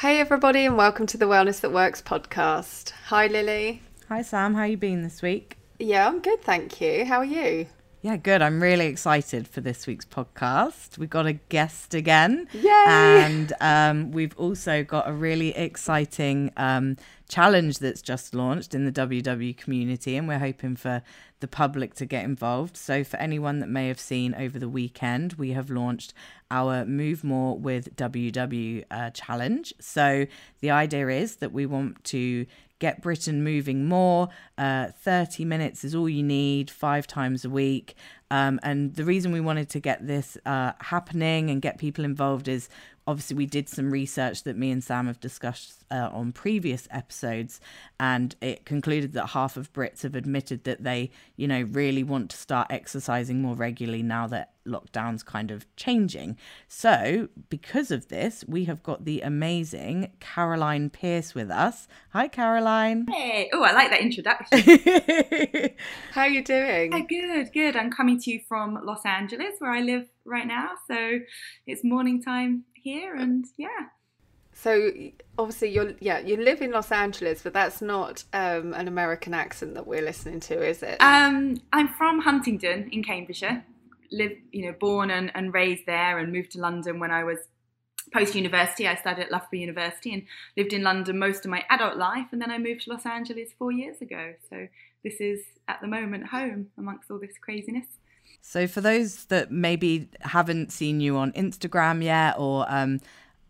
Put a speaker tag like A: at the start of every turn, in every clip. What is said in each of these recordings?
A: Hey everybody and welcome to the Wellness That Works podcast. Hi Lily.
B: Hi Sam, how you been this week?
A: Yeah, I'm good, thank you. How are you?
B: Yeah, good. I'm really excited for this week's podcast. We've got a guest again.
A: Yay!
B: And um, we've also got a really exciting um, challenge that's just launched in the WW community, and we're hoping for the public to get involved. So, for anyone that may have seen over the weekend, we have launched our Move More with WW uh, challenge. So, the idea is that we want to get Britain moving more. Uh, 30 minutes is all you need, five times a week. Um, and the reason we wanted to get this uh, happening and get people involved is obviously we did some research that me and Sam have discussed uh, on previous episodes, and it concluded that half of Brits have admitted that they, you know, really want to start exercising more regularly now that lockdown's kind of changing. So, because of this, we have got the amazing Caroline Pearce with us. Hi, Caroline.
C: Hey, oh, I like that introduction.
A: How are you doing?
C: Hey, good, good. I'm coming to you from Los Angeles, where I live right now. So it's morning time here, and yeah.
A: So obviously you're yeah you live in Los Angeles, but that's not um, an American accent that we're listening to, is it?
C: Um, I'm from Huntingdon in Cambridgeshire. Live, you know, born and, and raised there, and moved to London when I was post university. I studied at Loughborough University and lived in London most of my adult life, and then I moved to Los Angeles four years ago. So this is at the moment home amongst all this craziness.
B: So, for those that maybe haven't seen you on Instagram yet or um,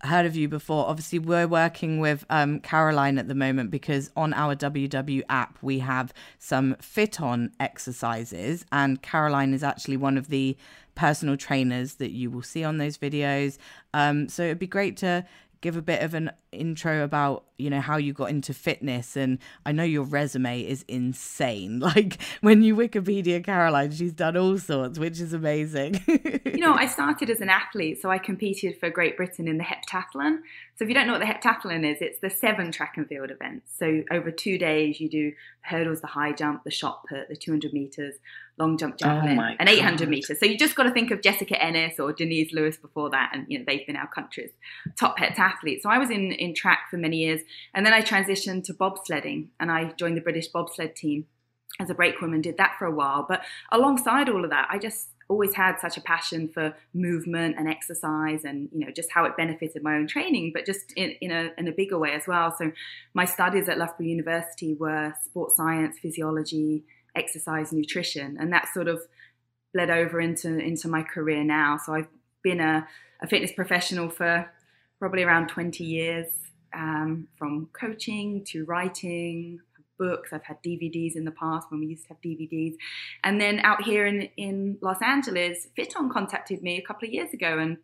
B: heard of you before, obviously we're working with um, Caroline at the moment because on our WW app we have some FitOn exercises, and Caroline is actually one of the personal trainers that you will see on those videos. Um, so, it'd be great to give a bit of an intro about you know how you got into fitness. And i know your resume is insane. Like when you wikipedia caroline she's done all sorts which is amazing.
C: You know i started as an athlete so i competed for great britain in the heptathlon. So if you don't know what the heptathlon is it's the seven track and field events. So over two days you do hurdles the high jump the shot put the 200 meters long jump javelin oh and 800 meters so you just got to think of jessica ennis or denise lewis before that and you know they've been our country's top heptathletes so i was in in track for many years. And then I transitioned to bobsledding and I joined the British bobsled team as a brakewoman, did that for a while. But alongside all of that, I just always had such a passion for movement and exercise and you know just how it benefited my own training but just in, in, a, in a bigger way as well so my studies at loughborough university were sports science physiology exercise nutrition and that sort of bled over into into my career now so i've been a, a fitness professional for probably around 20 years um, from coaching to writing books. I've had DVDs in the past when we used to have DVDs. And then out here in, in Los Angeles, FitOn contacted me a couple of years ago and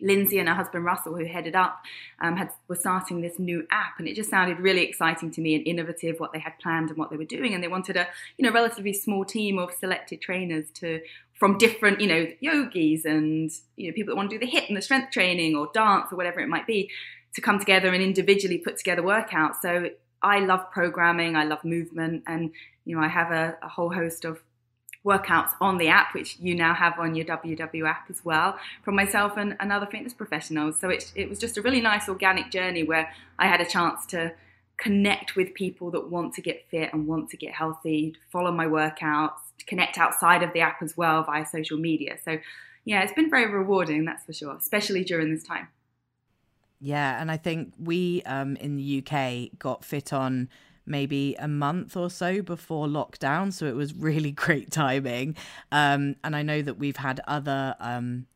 C: Lindsay and her husband Russell, who headed up, um, had were starting this new app, and it just sounded really exciting to me and innovative what they had planned and what they were doing. And they wanted a you know relatively small team of selected trainers to from different you know yogis and you know people that want to do the HIIT and the strength training or dance or whatever it might be to come together and individually put together workouts. So I love programming, I love movement, and you know I have a, a whole host of workouts on the app, which you now have on your WW app as well, from myself and, and other fitness professionals. So it, it was just a really nice organic journey where I had a chance to connect with people that want to get fit and want to get healthy, follow my workouts, connect outside of the app as well via social media. So yeah, it's been very rewarding, that's for sure, especially during this time.
B: Yeah, and I think we um, in the UK got FitOn maybe a month or so before lockdown, so it was really great timing. Um, and I know that we've had other um,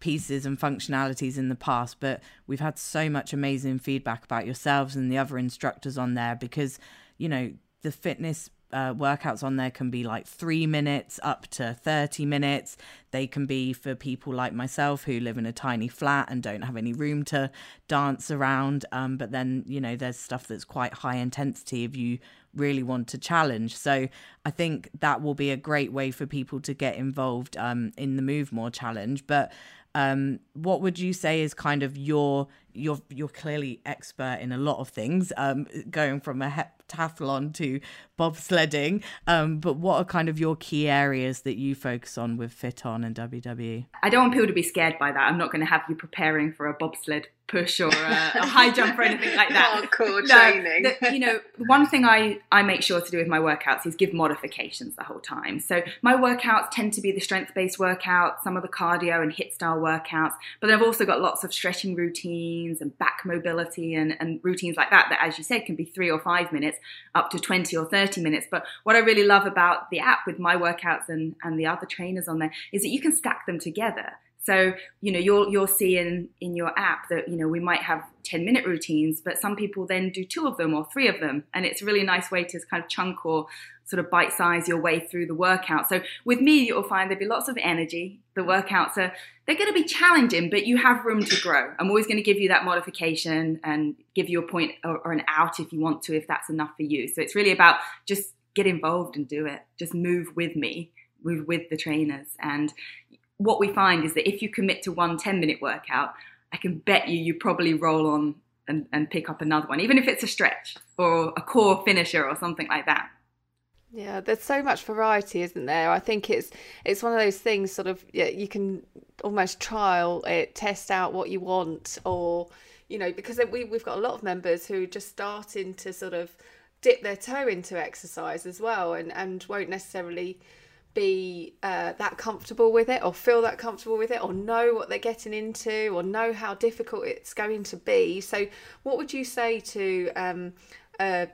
B: pieces and functionalities in the past, but we've had so much amazing feedback about yourselves and the other instructors on there because you know the fitness uh, workouts on there can be like three minutes up to 30 minutes. They can be for people like myself who live in a tiny flat and don't have any room to dance around. Um, but then, you know, there's stuff that's quite high intensity if you really want to challenge. So I think that will be a great way for people to get involved um, in the Move More challenge. But um, what would you say is kind of your you're you're clearly expert in a lot of things, um, going from a heptathlon to bobsledding. Um, but what are kind of your key areas that you focus on with FitOn and WWE?
C: I don't want people to be scared by that. I'm not going to have you preparing for a bobsled push or a, a high jump or anything like that.
A: Hardcore training.
C: No, the, you know, one thing I, I make sure to do with my workouts is give modifications the whole time. So my workouts tend to be the strength based workouts, some of the cardio and HIIT style workouts, but then I've also got lots of stretching routines and back mobility and, and routines like that, that as you said, can be three or five minutes up to 20 or 30 minutes. But what I really love about the app with my workouts and, and the other trainers on there is that you can stack them together. So, you know, you'll you'll see in in your app that, you know, we might have 10 minute routines, but some people then do two of them or three of them. And it's a really nice way to kind of chunk or sort of bite size your way through the workout. So with me, you'll find there'll be lots of energy. The workouts are they're going to be challenging, but you have room to grow. I'm always going to give you that modification and give you a point or, or an out if you want to, if that's enough for you. So it's really about just get involved and do it. Just move with me, move with the trainers. And what we find is that if you commit to one 10 minute workout, I can bet you you probably roll on and, and pick up another one, even if it's a stretch or a core finisher or something like that.
A: Yeah, there's so much variety, isn't there? I think it's it's one of those things. Sort of, yeah, you can almost trial it, test out what you want, or you know, because we we've got a lot of members who are just starting to sort of dip their toe into exercise as well, and and won't necessarily be uh, that comfortable with it or feel that comfortable with it or know what they're getting into or know how difficult it's going to be. So what would you say to um, a,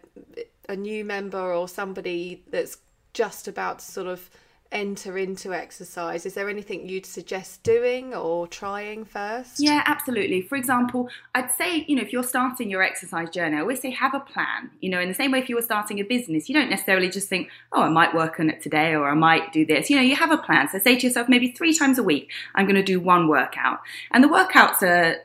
A: a new member or somebody that's just about to sort of enter into exercise, is there anything you'd suggest doing or trying first?
C: Yeah, absolutely. For example, I'd say, you know, if you're starting your exercise journey, I always say have a plan. You know, in the same way if you were starting a business, you don't necessarily just think, oh, I might work on it today or I might do this. You know, you have a plan. So say to yourself, maybe three times a week, I'm going to do one workout. And the workouts are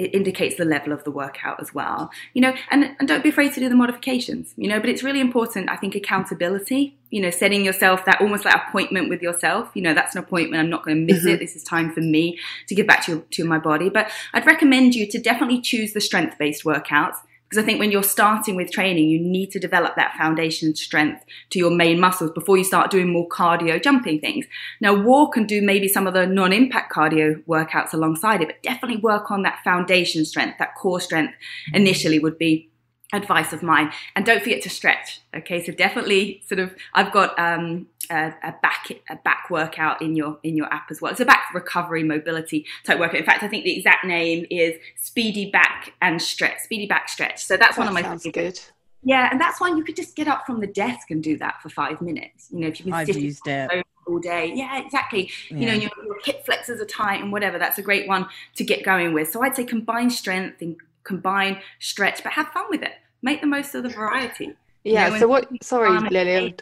C: it indicates the level of the workout as well you know and, and don't be afraid to do the modifications you know but it's really important i think accountability you know setting yourself that almost like appointment with yourself you know that's an appointment i'm not going to miss mm-hmm. it this is time for me to give back to, to my body but i'd recommend you to definitely choose the strength based workouts because I think when you're starting with training, you need to develop that foundation strength to your main muscles before you start doing more cardio jumping things. Now, walk and do maybe some of the non impact cardio workouts alongside it, but definitely work on that foundation strength, that core strength initially would be advice of mine. And don't forget to stretch. Okay, so definitely sort of I've got um, a, a, back a back workout in your in your app as well. It's a back recovery mobility type workout. In fact, I think the exact name is Speedy Back and Stretch. Speedy Back Stretch. So that's
A: that
C: one of my
A: sounds good.
C: Yeah, and that's one you could just get up from the desk and do that for five minutes. You know, if you can
B: I've
C: sit
B: used it
C: all day. Yeah, exactly. Yeah. You know, your, your hip flexors are tight and whatever. That's a great one to get going with. So I'd say combine strength and combine stretch, but have fun with it make the most of the variety.
A: Yeah. You know, so what? Sorry, Lily.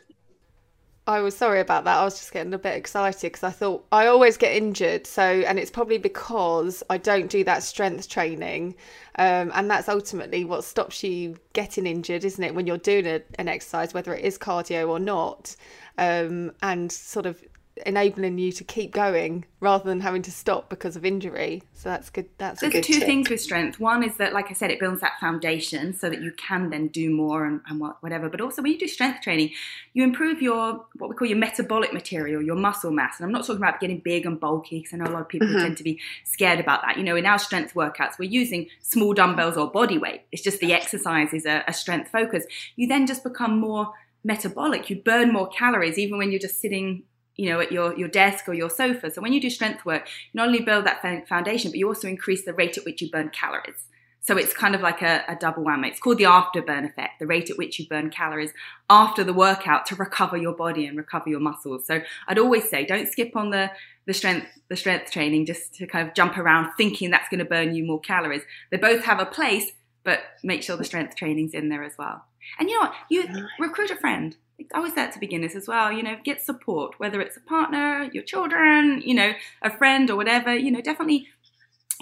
A: I was sorry about that. I was just getting a bit excited because I thought I always get injured. So, and it's probably because I don't do that strength training. Um, and that's ultimately what stops you getting injured, isn't it? When you're doing a, an exercise, whether it is cardio or not. Um, and sort of enabling you to keep going rather than having to stop because of injury. So that's good. That's
C: there's
A: good
C: two
A: tip.
C: things with strength. One is that, like I said, it builds that foundation so that you can then do more and, and whatever. But also, when you do strength training, you improve your what we call your metabolic material, your muscle mass. And I'm not talking about getting big and bulky because I know a lot of people mm-hmm. tend to be scared about that. You know, in our strength workouts, we're using small dumbbells or body weight. It's just the exercise is a, a strength focus. You then just become more metabolic. You burn more calories even when you're just sitting you know, at your, your desk or your sofa. So when you do strength work, you not only build that foundation, but you also increase the rate at which you burn calories. So it's kind of like a, a double whammy. It's called the afterburn effect, the rate at which you burn calories after the workout to recover your body and recover your muscles. So I'd always say don't skip on the the strength the strength training just to kind of jump around thinking that's going to burn you more calories. They both have a place, but make sure the strength training's in there as well. And you know what? You recruit a friend. I always say that to beginners as well, you know, get support, whether it's a partner, your children, you know, a friend or whatever, you know, definitely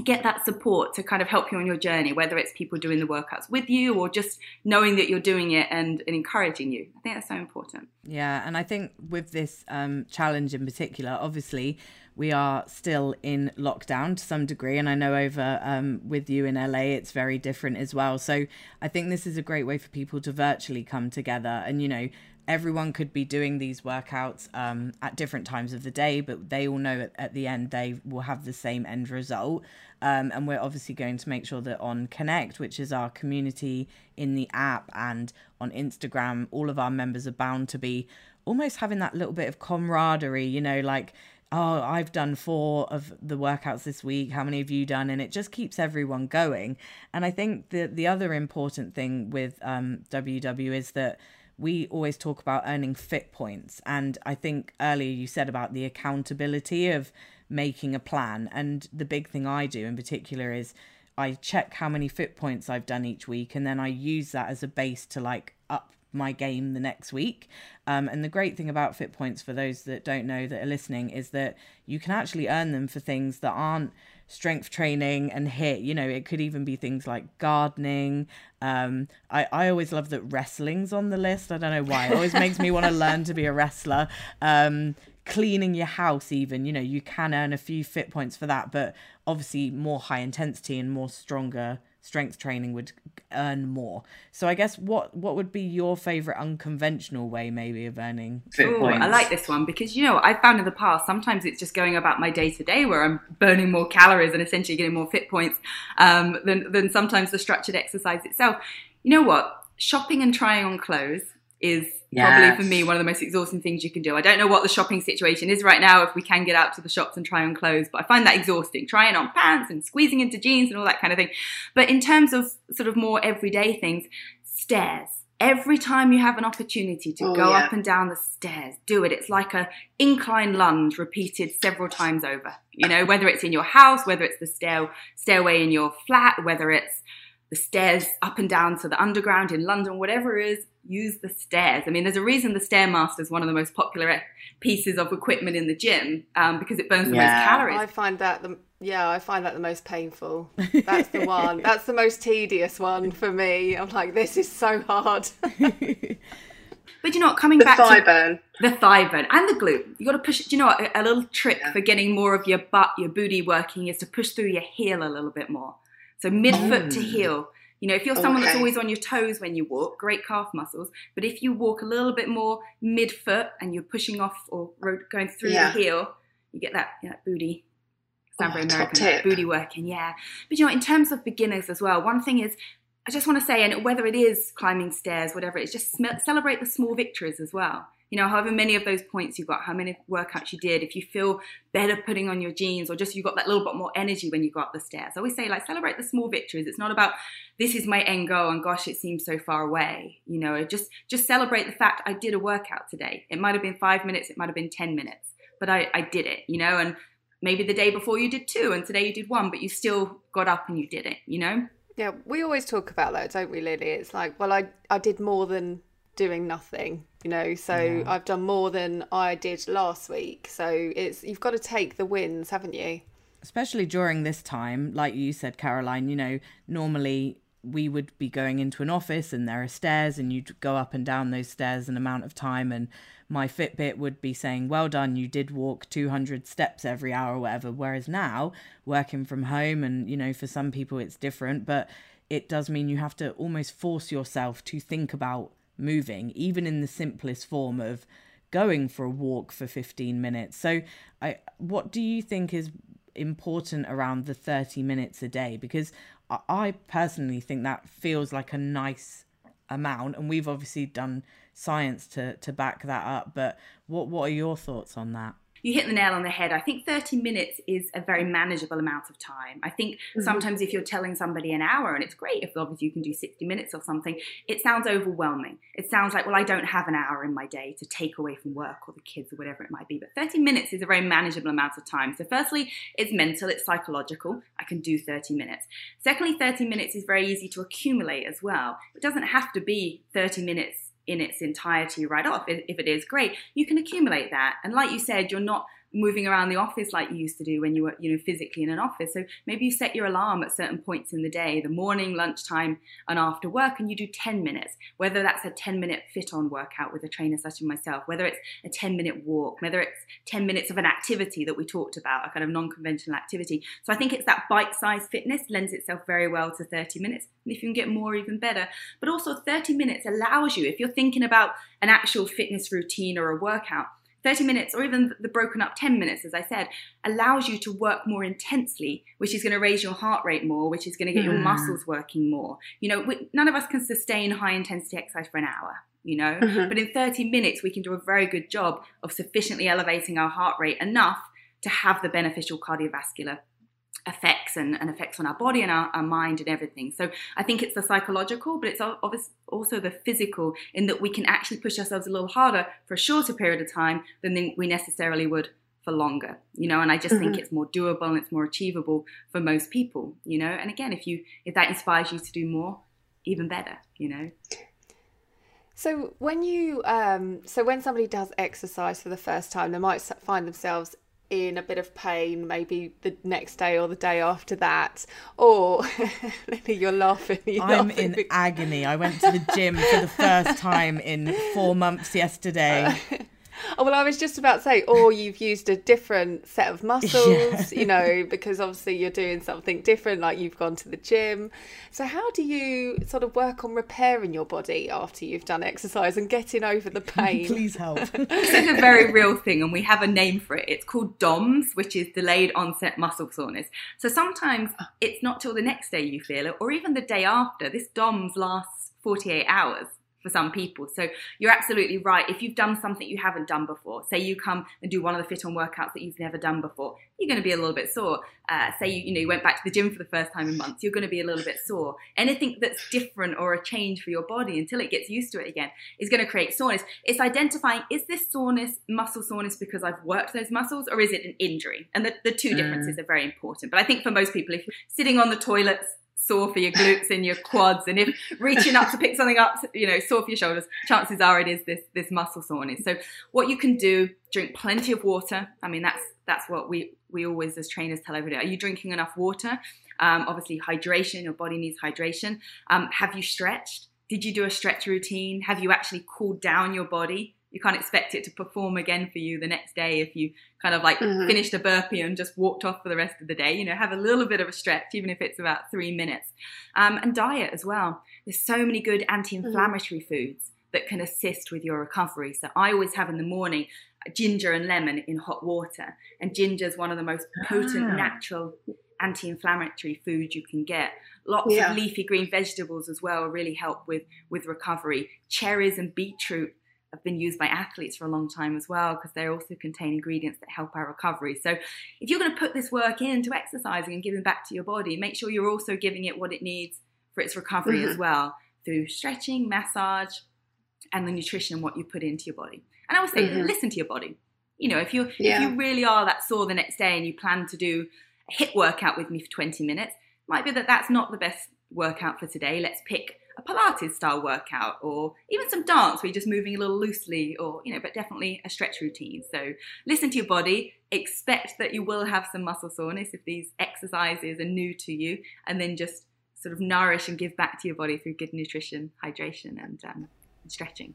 C: get that support to kind of help you on your journey, whether it's people doing the workouts with you or just knowing that you're doing it and, and encouraging you. I think that's so important.
B: Yeah. And I think with this um, challenge in particular, obviously, we are still in lockdown to some degree. And I know over um, with you in LA, it's very different as well. So I think this is a great way for people to virtually come together and, you know, everyone could be doing these workouts um, at different times of the day, but they all know at, at, the end they will have the same end result. Um, and we're obviously going to make sure that on Connect, which is our community in the app and on Instagram, all of our members are bound to be almost having that little bit of camaraderie, you know, like, oh, I've done four of the workouts this week. How many have you done? And it just keeps everyone going. And I think the the other important thing with um, WW is that we always talk about earning fit points. And I think earlier you said about the accountability of making a plan. And the big thing I do in particular is I check how many fit points I've done each week and then I use that as a base to like up my game the next week. Um, and the great thing about fit points for those that don't know that are listening is that you can actually earn them for things that aren't strength training and HIIT you know it could even be things like gardening. Um i i always love that wrestling's on the list. I don't know why. It always makes me want to learn to be a wrestler. Um cleaning your house even you know you can earn a few fit points for that but obviously more high intensity and more stronger strength training would earn more. So I guess what what would be your favorite unconventional way maybe of earning
C: Ooh, I like this one because you know I found in the past sometimes it's just going about my day to day where I'm burning more calories and essentially getting more fit points um, than than sometimes the structured exercise itself. You know what? Shopping and trying on clothes is yes. probably for me one of the most exhausting things you can do. I don't know what the shopping situation is right now if we can get out to the shops and try on clothes, but I find that exhausting. Trying on pants and squeezing into jeans and all that kind of thing. But in terms of sort of more everyday things, stairs. Every time you have an opportunity to oh, go yeah. up and down the stairs, do it. It's like a incline lunge repeated several times over. You know, whether it's in your house, whether it's the stair stairway in your flat, whether it's the stairs up and down to the underground in London, whatever it is, use the stairs. I mean, there's a reason the Stairmaster is one of the most popular pieces of equipment in the gym um, because it burns the yeah. most calories.
A: I find that the yeah, I find that the most painful. That's the one. That's the most tedious one for me. I'm like, this is so hard.
C: But you know what? Coming back
D: the
C: back
D: thigh
C: to
D: burn.
C: the thigh burn and the glute, you got to push. Do you know what? A, a little trick yeah. for getting more of your butt, your booty working is to push through your heel a little bit more. So midfoot mm. to heel. You know, if you're someone okay. that's always on your toes when you walk, great calf muscles. But if you walk a little bit more midfoot and you're pushing off or going through yeah. the heel, you get that, you know, that booty. Sound oh, very American, booty working, yeah. But you know, in terms of beginners as well, one thing is I just want to say, and whether it is climbing stairs, whatever, it's just celebrate the small victories as well you know, however many of those points you got, how many workouts you did, if you feel better putting on your jeans or just you got that little bit more energy when you go up the stairs. I always say, like, celebrate the small victories. It's not about this is my end goal and gosh, it seems so far away. You know, just just celebrate the fact I did a workout today. It might have been five minutes, it might have been ten minutes, but I, I did it, you know, and maybe the day before you did two and today you did one, but you still got up and you did it, you know?
A: Yeah, we always talk about that, don't we, Lily? It's like, well, I I did more than doing nothing you know? So yeah. i've done more than i did last week. So it's you've got to take the wins haven't you?
B: Especially during this time like you said caroline you know normally we would be going into an office and there are stairs and you'd go up and down those stairs an amount of time and my fitbit would be saying well done you did walk 200 steps every hour or whatever. Whereas now working from home and you know for some people it's different but it does mean you have to almost force yourself to think about moving, even in the simplest form of going for a walk for 15 minutes. So, I, what do you think is important around the 30 minutes a day? Because I, I personally think that feels like a nice amount, and we've obviously done science to to back that up. But what what are your thoughts on that?
C: You hit the nail on the head. I think 30 minutes is a very manageable amount of time. I think mm-hmm. sometimes if you're telling somebody an hour, and it's great if obviously you can do 60 minutes or something, it sounds overwhelming. It sounds like, well, I don't have an hour in my day to take away from work or the kids or whatever it might be. But 30 minutes is a very manageable amount of time. So, firstly, it's mental, it's psychological. I can do 30 minutes. Secondly, 30 minutes is very easy to accumulate as well. It doesn't have to be 30 minutes in its entirety right off. If it is great, you can accumulate that. And like you said, you're not moving around the office like you used to do when you were, you know, physically in an office. So maybe you set your alarm at certain points in the day, the morning, lunchtime, and after work, and you do 10 minutes, whether that's a 10 minute FitOn workout with a trainer such as myself, whether it's a 10 minute walk, whether it's 10 minutes of an activity that we talked about, a kind of non conventional activity. So I think it's that bite sized fitness lends itself very well to 30 minutes. And if you can get more, even better. But also, 30 minutes allows you, if you're thinking about an actual fitness routine or a workout, 30 minutes or even the broken up 10 minutes, as I said, allows you to work more intensely, which is going to raise your heart rate more, which is going to get mm. your muscles working more. You know, we, none of us can sustain high intensity exercise for an hour, you know, mm-hmm. but in 30 minutes, we can do a very good job of sufficiently elevating our heart rate enough to have the beneficial cardiovascular effects and, and, effects on our body and our, our, mind and everything. So I think it's the psychological, but it's also the physical in that we can actually push ourselves a little harder for a shorter period of time than we necessarily would for longer, you know, and I just mm-hmm. think it's more doable and it's more achievable for most people, you know. And again, if you if that inspires you to do more, even better, you know.
A: So when you um so when somebody does exercise for the first time, they might find themselves in a bit of pain maybe the next day or the day after that. Or you're laughing you're
B: i'm
A: laughing
B: in because... agony. I went to the gym for the first time in four months yesterday
A: Oh, well, I was just about to say, or you've used a different set of muscles, yeah. you know, because obviously you're doing something different, like you've gone to the gym. So, how do you sort of work on repairing your body after you've done exercise and getting over the pain?
B: Please help.
C: this is a very real thing, and we have a name for it. It's called DOMS, which is delayed onset muscle soreness. So, sometimes it's not till the next day you feel it, or even the day after. This DOMS lasts 48 hours for some people. So you're absolutely right. If you've done something you haven't done before, say you come and do one of the FitOn workouts that you've never done before, you're going to be a little bit sore. Uh, say you, you know you went back to the gym for the first time in months, you're going to be a little bit sore. Anything that's different or a change for your body until it gets used to it again is going to create soreness. It's identifying is this soreness muscle soreness because I've worked those muscles or is it an injury? And the, the two mm. differences are very important. But I think for most people, if you're sitting on the toilets sore for your glutes and your quads. And if reaching up to pick something up, you know, sore for your shoulders, chances are it is this this muscle soreness. So what you can do, drink plenty of water. I mean, that's that's what we we always as trainers tell everybody. Are you drinking enough water? Um, obviously, hydration. Your body needs hydration. Um, have you stretched? Did you do a stretch routine? Have you actually cooled down your body? You can't expect it to perform again for you the next day if you kind of like mm-hmm. finished a burpee and just walked off for the rest of the day. You know, have a little bit of a stretch, even if it's about three minutes. Um, and diet as well. There's so many good anti inflammatory mm-hmm. foods that can assist with your recovery. So I always have in the morning ginger and lemon in hot water. And ginger is one of the most potent ah. natural anti-inflammatory foods you can get. Lots yeah. of leafy green vegetables as well really help with with recovery. Cherries and beetroot have been used by athletes for a long time as well because they also contain ingredients that help our recovery. So if you're going to put this work into exercising and giving back to your body, make sure you're also giving it what it needs for its recovery mm-hmm. as well through stretching, massage, and the nutrition and what you put into your body. And I would say mm-hmm. listen to your body. You know, if you yeah. if you really are that sore the next day and you plan to do a HIIT workout with me for 20 minutes, might be that that's not the best workout for today. Let's pick a Pilates style workout or even some dance where you're just moving a little loosely or, you know, but definitely a stretch routine. So listen to your body, expect that you will have some muscle soreness if these exercises are new to you, and then just sort of nourish and give back to your body through good nutrition, hydration, and, um, and stretching.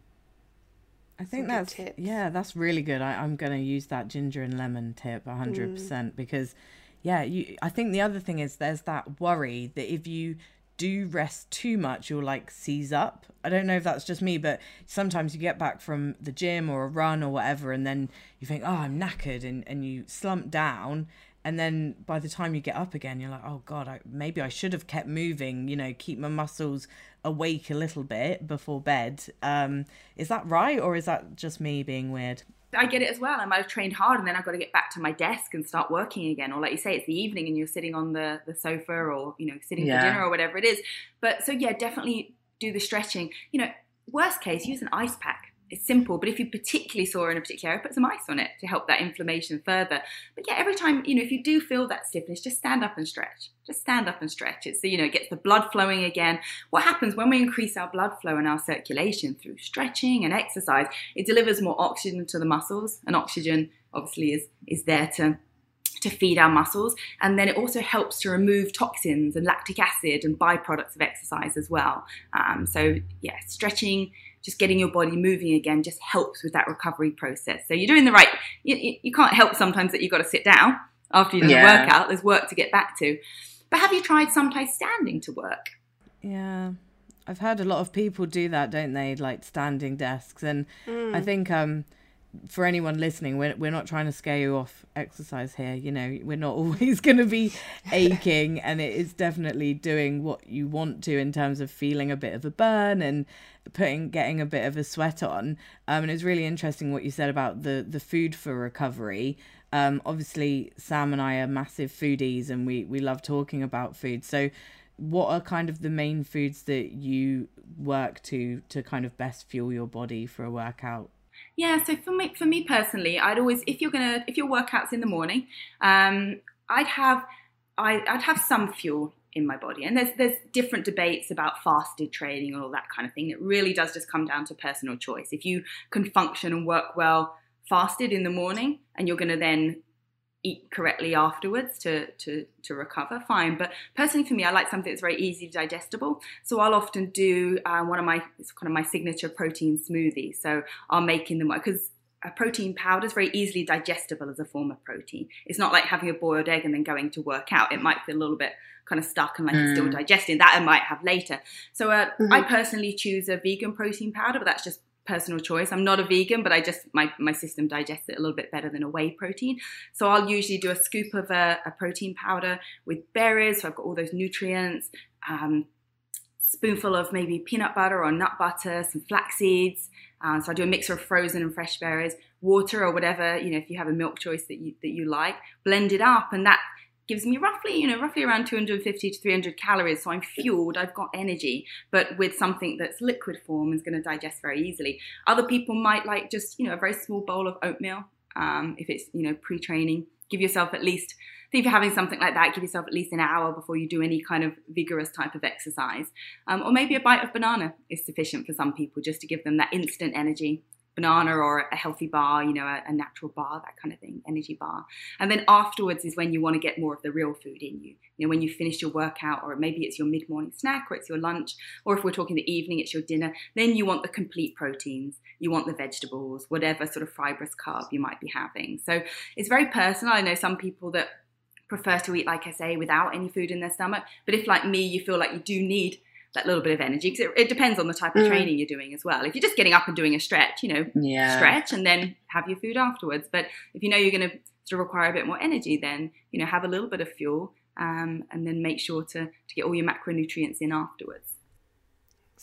B: I think that's tips. yeah, that's really good. I, am going to use that ginger and lemon tip 100 mm. percent because yeah, you. I think the other thing is there's that worry that if you do rest too much, you'll like seize up. I don't know if that's just me, but sometimes you get back from the gym or a run or whatever, and then you think, oh, I'm knackered, and, and you slump down. And then by the time you get up again, you're like, oh God, I, maybe I should have kept moving, you know, keep my muscles awake a little bit before bed. Um, is that right? Or is that just me being weird?
C: I get it as well. I might have trained hard and then I've got to get back to my desk and start working again. Or like you say, it's the evening and you're sitting on the, the sofa or, you know, sitting yeah. for dinner or whatever it is. But so yeah, definitely do the stretching. You know, worst case, use an ice pack it's simple, but if you particularly sore in a particular area, put some ice on it to help that inflammation further. But yeah, every time, you know, if you do feel that stiffness, just stand up and stretch. Just stand up and stretch. it. So, you know, it gets the blood flowing again. What happens when we increase our blood flow and our circulation through stretching and exercise? It delivers more oxygen to the muscles, and oxygen obviously is is there to to feed our muscles. And then it also helps to remove toxins and lactic acid and byproducts of exercise as well. Um, so, yeah, stretching, just getting your body moving again just helps with that recovery process. So, you're doing the right, you, you can't help sometimes that you've got to sit down after you've done yeah. the workout. There's work to get back to. But have you tried sometimes standing to work?
B: Yeah. I've heard a lot of people do that, don't they? Like standing desks. And mm. I think, um, for anyone listening, we're, we're not trying to scare you off exercise here. You know, we're not always going to be aching, and it is definitely doing what you want to in terms of feeling a bit of a burn and putting getting a bit of a sweat on. Um, and it's really interesting what you said about the the food for recovery. Um, obviously, Sam and I are massive foodies, and we we love talking about food. So, what are kind of the main foods that you work to to kind of best fuel your body for a workout?
C: Yeah, so for me, for me personally, I'd always if you're gonna if your workouts in the morning, um, I'd have I, I'd have some fuel in my body, and there's there's different debates about fasted training and all that kind of thing. It really does just come down to personal choice. If you can function and work well fasted in the morning, and you're going to then eat correctly afterwards to, to, to recover, fine. But personally for me, I like something that's very easy digestible. So I'll often do uh, one of my, it's kind of my signature protein smoothie. So I'll make in the, because a protein powder is very easily digestible as a form of protein. It's not like having a boiled egg and then going to work out. It might feel a little bit kind of stuck and like mm. it's still digesting. That I might have later. So uh, mm-hmm. I personally choose a vegan protein powder, but that's just personal choice. I'm not a vegan, but I just my my system digests it a little bit better than a whey protein. So I'll usually do a scoop of a, a protein powder with berries. So I've got all those nutrients. Um, spoonful of maybe peanut butter or nut butter, some flax seeds. Uh, so I do a mixture of frozen and fresh berries, water or whatever you know if you have a milk choice that you that you like. Blend it up, and that gives me roughly, you know, roughly around 250 to 300 calories. So I'm fueled, I've got energy, but with something that's liquid form is going to digest very easily. Other people might like just, you know, a very small bowl of oatmeal um, if it's, you know, pre-training. Give yourself at least, if you're having something like that, give yourself at least an hour before you do any kind of vigorous type of exercise. Um, or maybe a bite of banana is sufficient for some people just to give them that instant energy banana or a healthy bar, you know, a, a, natural bar, that kind of thing, energy bar. And then afterwards is when you want to get more of the real food in you. You know, when you finish your workout, or maybe it's your mid morning snack, or it's your lunch, or if we're talking the evening, it's your dinner, then you want the complete proteins. You want the vegetables, whatever sort of fibrous carb you might be having. So it's very personal. I know some people that prefer to eat, like I say, without any food in their stomach. But if, like me, you feel like you do need that little bit of energy because it, it, depends on the type of mm. training you're doing as well. If you're just getting up and doing a stretch, you know, yeah. stretch and then have your food afterwards. But if you know you're going to sort of require a bit more energy, then you know have a little bit of fuel um, and then make sure to to get all your macronutrients in afterwards.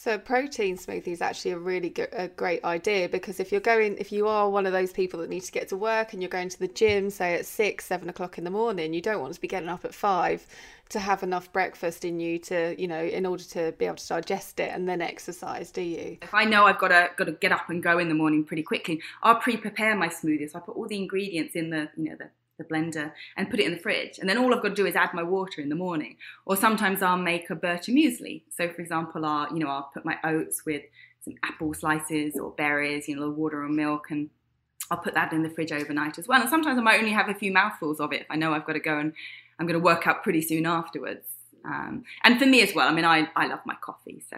A: So protein smoothie is actually a really good, a great idea because if you're going, if you are one of those people that need to get to work and you're going to the gym, say at six, seven o'clock in the morning, you don't want to be getting up at five to have enough breakfast in you to, you know, in order to be able to digest it and then exercise, do you?
C: If I know I've got to got to get up and go in the morning pretty quickly, I'll pre-prepare my smoothies. I put all the ingredients in the, you know, the the blender and put it in the fridge. And then all I've got to do is add my water in the morning. Or sometimes I'll make a bircher muesli. So for example, I'll, you know, I'll put my oats with some apple slices or berries, you know, a little water or milk and I'll put that in the fridge overnight as well. And sometimes I might only have a few mouthfuls of it if I know I've got to go and I'm going to work out pretty soon afterwards. Um, and for me as well, I mean, I, I love my coffee, so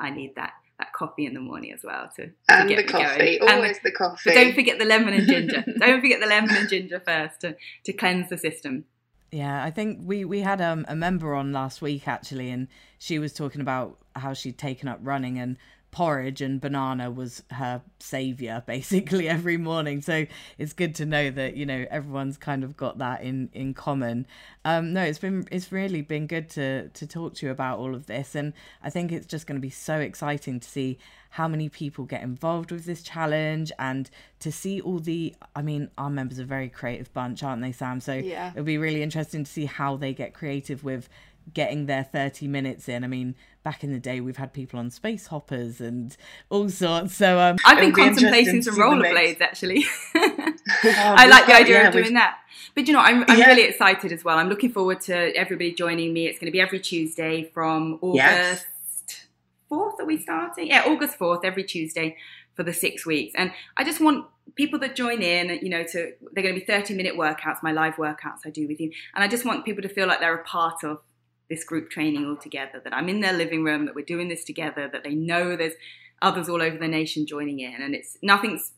C: I, I need that that coffee in the morning as well to, to
D: and the coffee, going. always the, the coffee.
C: But don't forget the lemon and ginger. don't forget the lemon and ginger first to to cleanse the system.
B: Yeah, I think we we had um, a member on last week actually, and she was talking about how she'd taken up running and porridge and banana was her savior basically every morning so it's good to know that you know everyone's kind of got that in in common um no it's been it's really been good to to talk to you about all of this and i think it's just going to be so exciting to see how many people get involved with this challenge and to see all the i mean our members are a very creative bunch aren't they sam so yeah. it'll be really interesting to see how they get creative with getting their 30 minutes in. I mean, back in the day, we've had people on space hoppers and all sorts. So um,
C: I've been contemplating some rollerblades actually. oh, I like the idea yeah, of doing that. But you know, I'm, I'm yeah. really excited as well. I'm looking forward to everybody joining me. It's going to be every Tuesday from August. Yes. 4th are we starting? Yeah, August 4th, every Tuesday for the six weeks. And I just want people that join in, you know, to they're going to be 30 minute workouts, my live workouts I do with you. And I just want people to feel like they're a part of this group training all together, that I'm in their living room, that we're doing this together, that they know there's others all over the nation joining in. And it's nothing's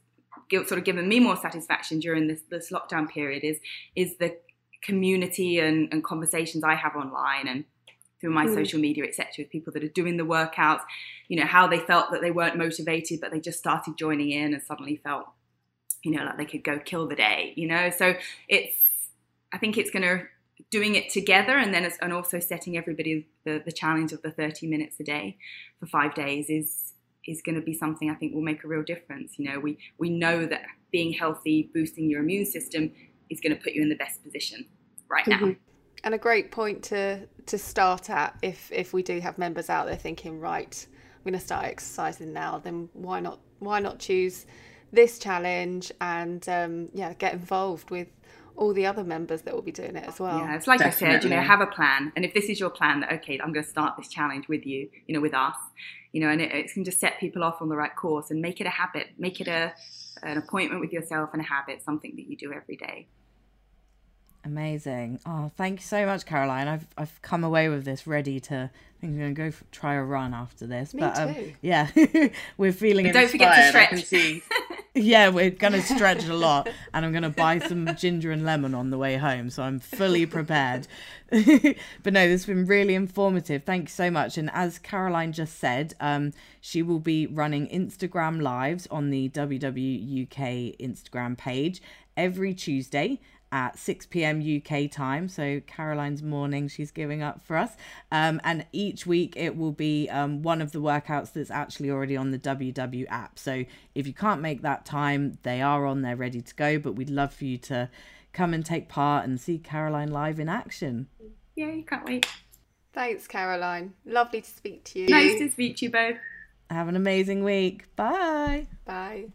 C: sort of given me more satisfaction during this, this lockdown period is, is the community and, and conversations I have online and through my mm. social media, etc., with people that are doing the workouts, you know, how they felt that they weren't motivated, but they just started joining in and suddenly felt, you know, like they could go kill the day, you know. So it's, I think it's going to doing it together and then and also setting everybody the, the challenge of the 30 minutes a day for five days is is going to be something I think will make a real difference. You know, we we know that being healthy, boosting your immune system is going to put you in the best position right now. Mm-hmm.
A: And a great point to to start at if if we do have members out there thinking, right, I'm going to start exercising now, then why not why not choose this challenge and um, yeah, get involved with all the other members that will be doing it as well.
C: Yeah, it's like Definitely. I said, you know, have a plan. And if this is your plan that, okay, I'm going to start this challenge with you, you know, with us, you know, and it, it can just set people off on the right course and make it a habit, make it a, an appointment with yourself and a habit, something that you do every day.
B: Amazing. Oh, thank you so much, Caroline. I've I've come away with this ready to. I think I'm going to go for, try a run after this.
A: Me but um, too.
B: yeah, we're feeling.
C: But don't forget to stretch.
B: yeah, we're going to stretch a lot, and I'm going to buy some ginger and lemon on the way home, so I'm fully prepared. but no, this has been really informative. Thank you so much. And as Caroline just said, um, she will be running Instagram lives on the WWUK Instagram page every Tuesday at 6 p.m. UK time. So Caroline's morning, she's giving up for us. Um, and each week it will be um, one of the workouts that's actually already on the WW app. So if you can't make that time, they are on there ready to go. But we'd love for you to come and take part and see Caroline live in action.
C: Yeah, you can't wait.
A: Thanks, Caroline. Lovely to speak to you.
C: Nice to speak to you both.
B: Have an amazing week. Bye.
A: Bye.